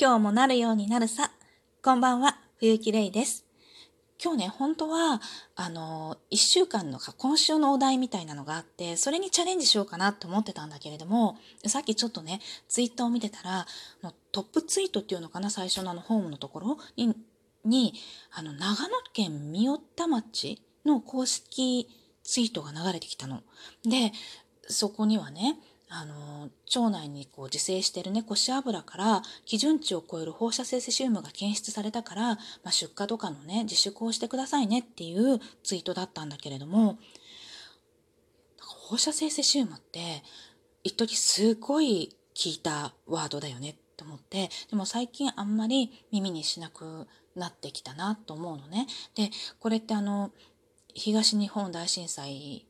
今日もなるようになるさ。こんばんは、冬木玲です。今日ね、本当は、あの、一週間のか、今週のお題みたいなのがあって、それにチャレンジしようかなと思ってたんだけれども、さっきちょっとね、ツイッターを見てたら、トップツイートっていうのかな、最初のあの、ホームのところ？に、にあの、長野県三代田町の公式ツイートが流れてきたの。で、そこにはね、あの腸内にこう自生しているね腰油から基準値を超える放射性セシウムが検出されたから、まあ、出荷とかのね自粛をしてくださいねっていうツイートだったんだけれども放射性セシウムって一時すごい聞いたワードだよねと思ってでも最近あんまり耳にしなくなってきたなと思うのね。でこれってあの東日本大震災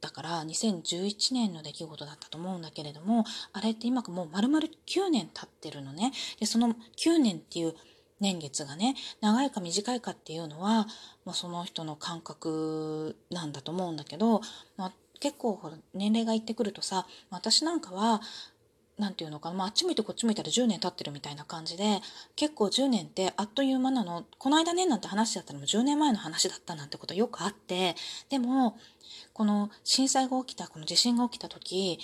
だから2011年の出来事だったと思うんだけれどもあれって今もう丸々9年経ってるのね。でその9年っていう年月がね長いか短いかっていうのはまあその人の感覚なんだと思うんだけど、まあ、結構ほら年齢がいってくるとさ私なんかは何て言うのかな、まあ、あっち向いてこっち向いたら10年経ってるみたいな感じで結構10年ってあっという間なのこの間ねなんて話だったのも10年前の話だったなんてことよくあってでもこの震災が起きた、この地震が起きた時、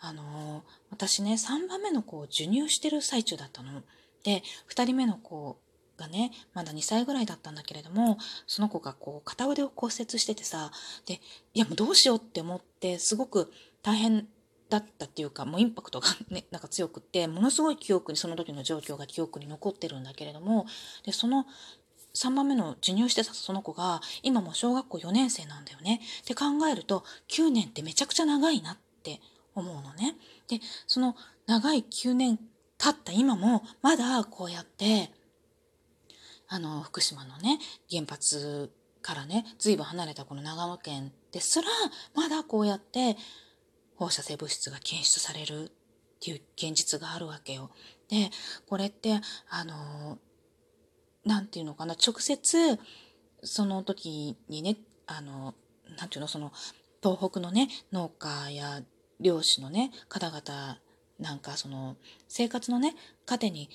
あの私ね、3番目の子を授乳してる最中だったの。で、2人目の子がね、まだ2歳ぐらいだったんだけれども、その子がこう、片腕を骨折しててさ、で、いやもうどうしようって思って、すごく大変だったっていうか、もうインパクトがね、なんか強くって、ものすごい記憶に、その時の状況が記憶に残ってるんだけれども、で、その3番目の授乳してたその子が今も小学校4年生なんだよね。って考えると9年ってめちゃくちゃ長いなって思うのね。で、その長い9年経った今もまだこうやってあの福島のね原発からね随分離れたこの長野県ですらまだこうやって放射性物質が検出されるっていう現実があるわけよ。でこれってあのなんていうのかな、直接、その時にね、あの、なていうの、その、東北のね、農家や漁師のね、方々なんか、その、生活のね、糧に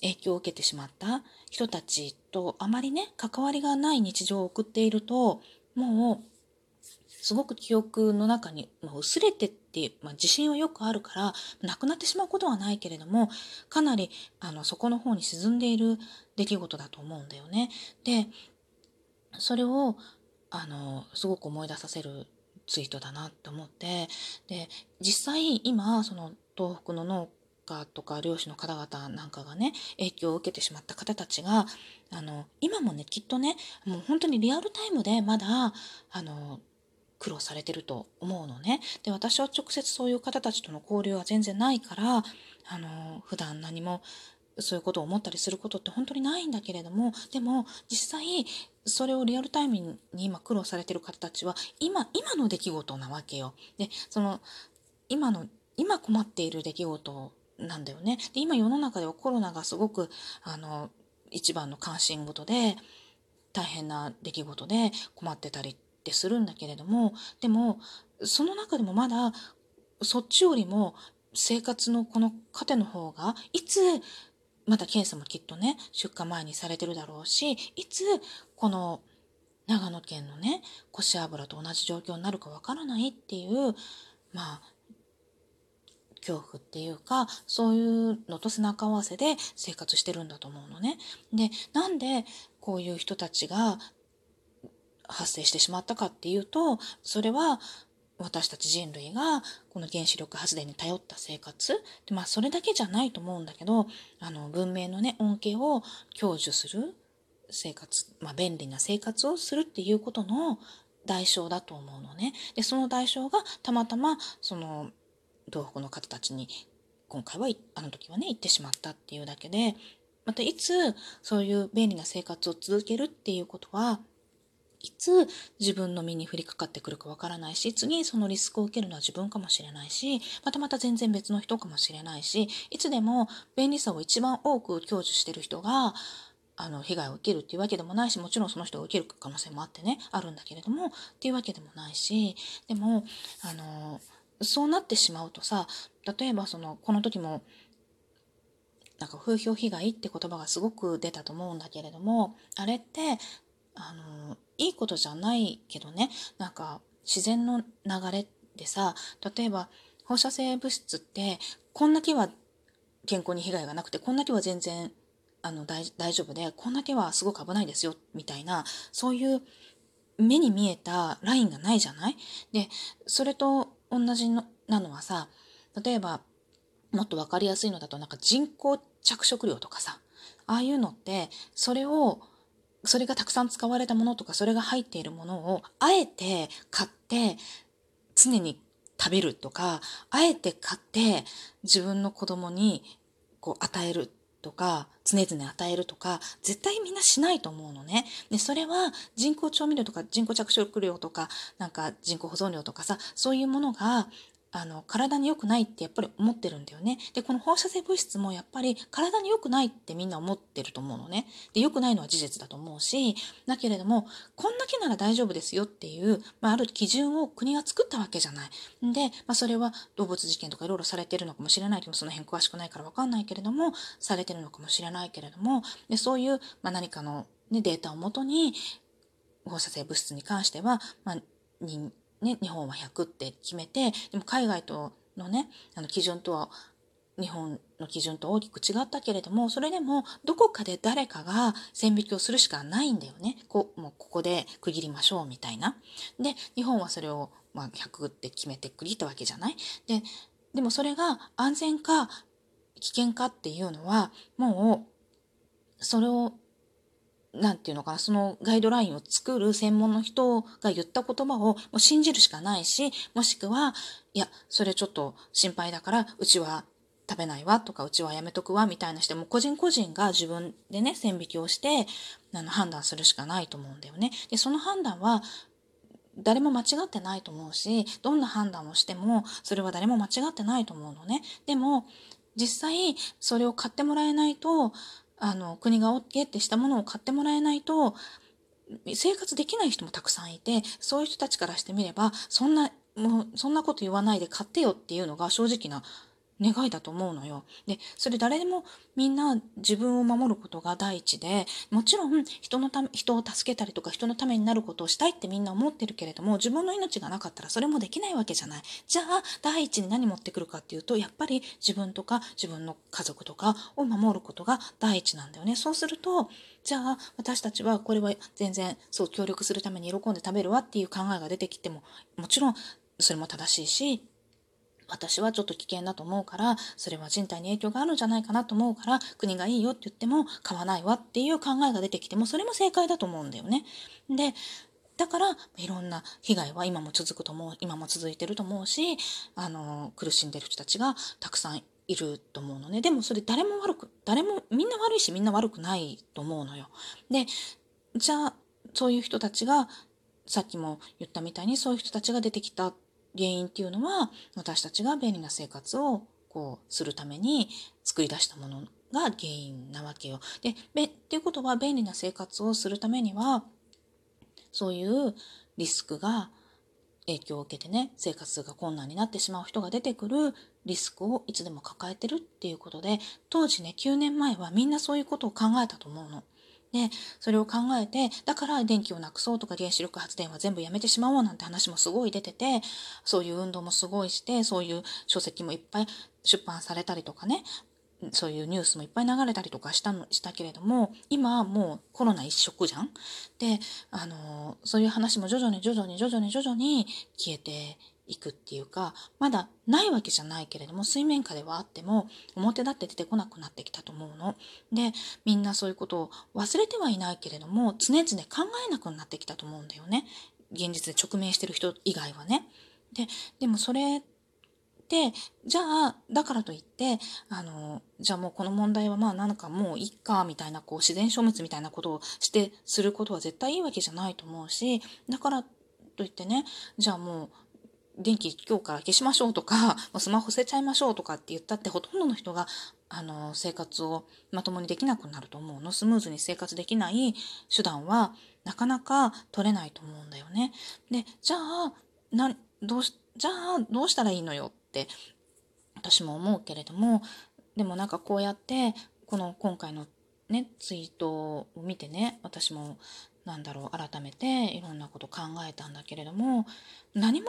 影響を受けてしまった人たちとあまりね、関わりがない日常を送っていると、もう、すごく記憶の中に、ま、薄れてって、まあ、自信はよくあるからなくなってしまうことはないけれどもかなりあのそこの方に沈んでいる出来事だと思うんだよね。でそれをあのすごく思い出させるツイートだなって思ってで実際今その東北の農家とか漁師の方々なんかがね影響を受けてしまった方たちがあの今もねきっとねもう本当にリアルタイムでまだあの苦労されてると思うのね。で私は直接そういう方たちとの交流は全然ないからあの普段何もそういうことを思ったりすることって本当にないんだけれどもでも実際それをリアルタイムに今苦労されてる方たちは今今の出来事なわけよ。でその今の今困っている出来事なんだよね。で今世の中ではコロナがすごくあの一番の関心事で大変な出来事で困ってたりってするんだけれどもでもその中でもまだそっちよりも生活のこの糧の方がいつまだ検査もきっとね出荷前にされてるだろうしいつこの長野県のね腰油と同じ状況になるかわからないっていうまあ恐怖っていうかそういうのと背中合わせで生活してるんだと思うのね。でなんでこういう人たちが発生してしまったかっていうとそれは私たち人類がこの原子力発電に頼った生活で、まあ、それだけじゃないと思うんだけどあの文明のね恩恵を享受する生活、まあ、便利な生活をするっていうことの代償だと思うのね。でその代償がたまたまその東北の方たちに今回はあの時はね行ってしまったっていうだけでまたいつそういう便利な生活を続けるっていうことはいつ自分の身に降りかかってくるかわからないし、次そのリスクを受けるのは自分かもしれないし、またまた全然別の人かもしれないし、いつでも便利さを一番多く享受してる人が、あの、被害を受けるっていうわけでもないし、もちろんその人が受ける可能性もあってね、あるんだけれども、っていうわけでもないし、でも、あの、そうなってしまうとさ、例えばその、この時も、なんか風評被害って言葉がすごく出たと思うんだけれどもあれってあのいいことじゃないけどね。なんか自然の流れでさ例えば放射性物質ってこんだけは健康に被害がなくてこんだけは全然あの大丈夫でこんだけはすごく危ないですよみたいなそういう目に見えたラインがないじゃない？でそれと同じのなのはさ例えばもっと分かりやすいのだとなんか人工着色料とかさああいうのってそれをそれがたくさん使われたものとかそれが入っているものをあえて買って常に食べるとかあえて買って自分の子供にこう与えるとか常々与えるとか絶対みんなしないと思うのね。でそれは人工調味料とか人工着色料とかなんか人工保存料とかさそういうものがあの体に良くないってやっぱり思ってるんだよね。でこの放射性物質もやっぱり体に良くないってみんな思ってると思うのね。で良くないのは事実だと思うしだけれどもこんだけなら大丈夫ですよっていう、まあ、ある基準を国が作ったわけじゃない。で、まあ、それは動物実験とかいろいろされてるのかもしれないけどその辺詳しくないから分かんないけれどもされてるのかもしれないけれどもでそういう、まあ、何かの、ね、データをもとに放射性物質に関しては、まあ、人ね、日本は100って決めてでも海外とのねあの基準とは日本の基準と大きく違ったけれどもそれでもどこかで誰かが線引きをするしかないんだよねこもうここで区切りましょうみたいな。で日本はそれを、まあ、100って決めて区切ったわけじゃない？ででもそれが安全か危険かっていうのはもうそれをなんていうのかな、そのガイドラインを作る専門の人が言った言葉をもう信じるしかないし、もしくは、いや、それちょっと心配だから、うちは食べないわとか、うちはやめとくわみたいなして、も個人個人が自分でね、線引きをして、あの判断するしかないと思うんだよね。で、その判断は、誰も間違ってないと思うし、どんな判断をしても、それは誰も間違ってないと思うのね。でも、実際、それを買ってもらえないと、あの国が OK ってしたものを買ってもらえないと生活できない人もたくさんいてそういう人たちからしてみればそんなもうそんなこと言わないで買ってよっていうのが正直な願いだと思うのよ。で、それ誰でもみんな自分を守ることが第一で、もちろん人のため、人を助けたりとか人のためになることをしたいってみんな思ってるけれども、自分の命がなかったらそれもできないわけじゃない。じゃあ、第一に何持ってくるかっていうと、やっぱり自分とか自分の家族とかを守ることが第一なんだよね。そうすると、じゃあ私たちはこれは全然そう協力するために喜んで食べるわっていう考えが出てきても、もちろんそれも正しいし、私はちょっと危険だと思うからそれは人体に影響があるんじゃないかなと思うから国がいいよって言っても買わないわっていう考えが出てきてもそれも正解だと思うんだよね。でだからいろんな被害は今も続くと思う今も続いてると思うしあの苦しんでる人たちがたくさんいると思うのねでもそれ誰も悪く誰もみんな悪いしみんな悪くないと思うのよ。でじゃあそういう人たちがさっきも言ったみたいにそういう人たちが出てきた原因っていうのは私たちが便利な生活をこうするために作り出したものが原因なわけよ。で、っていうことは便利な生活をするためにはそういうリスクが影響を受けてね生活が困難になってしまう人が出てくるリスクをいつでも抱えてるっていうことで当時ね9年前はみんなそういうことを考えたと思うの。でそれを考えてだから電気をなくそうとか原子力発電は全部やめてしまおうなんて話もすごい出ててそういう運動もすごいしてそういう書籍もいっぱい出版されたりとかねそういうニュースもいっぱい流れたりとかしたのしたけれども今はもうコロナ一色じゃん。であのそういう話も徐々に徐々に徐々に徐々に消えていくっていうかまだないわけじゃないけれども水面下ではあっても表立って出てこなくなってきたと思うの。でみんなそういうことを忘れてはいないけれども常々考えなくなってきたと思うんだよね現実で直面してる人以外はね。ででもそれってじゃあだからといってあのじゃあもうこの問題はまあなんかもういっかみたいなこう自然消滅みたいなことをしてすることは絶対いいわけじゃないと思うしだからといってねじゃあもう電気今日から消しましょうとか、スマホ捨てちゃいましょうとかって言ったってほとんどの人があの生活をまともにできなくなると思うの。スムーズに生活できない手段はなかなか取れないと思うんだよね。で、じゃあ、などうしじゃあどうしたらいいのよって私も思うけれどもでもなんかこうやってこの今回のねツイートを見てね私もなんだろう改めていろんなこと考えたんだけれども何も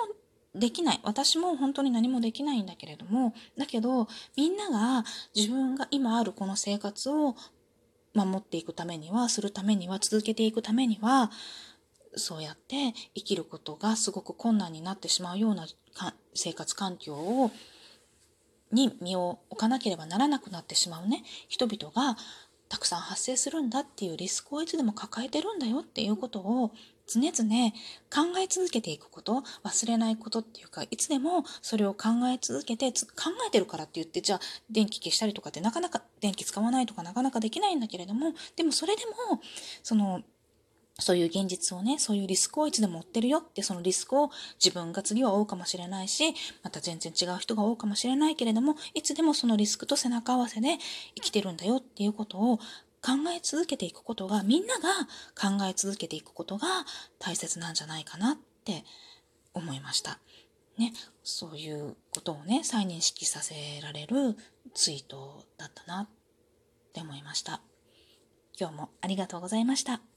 できない。私も本当に何もできないんだけれども。だけどみんなが自分が今あるこの生活を守っていくためにはするためには続けていくためにはそうやって生きることがすごく困難になってしまうような生活環境をに身を置かなければならなくなってしまうね。人々がたくさん発生するんだっていうリスクをいつでも抱えてるんだよっていうことを常々考え続けていくこと忘れないことっていうかいつでもそれを考え続けて考えてるからって言ってじゃあ電気消したりとかってなかなか電気使わないとかなかなかできないんだけれどもでもそれでもそのそういう現実をね、そういうリスクをいつでも追ってるよって、そのリスクを自分が次は負うかもしれないし、また全然違う人が追うかもしれないけれども、いつでもそのリスクと背中合わせで生きてるんだよっていうことを考え続けていくことが、みんなが考え続けていくことが大切なんじゃないかなって思いました。ね、そういうことをね、再認識させられるツイートだったなって思いました。今日もありがとうございました。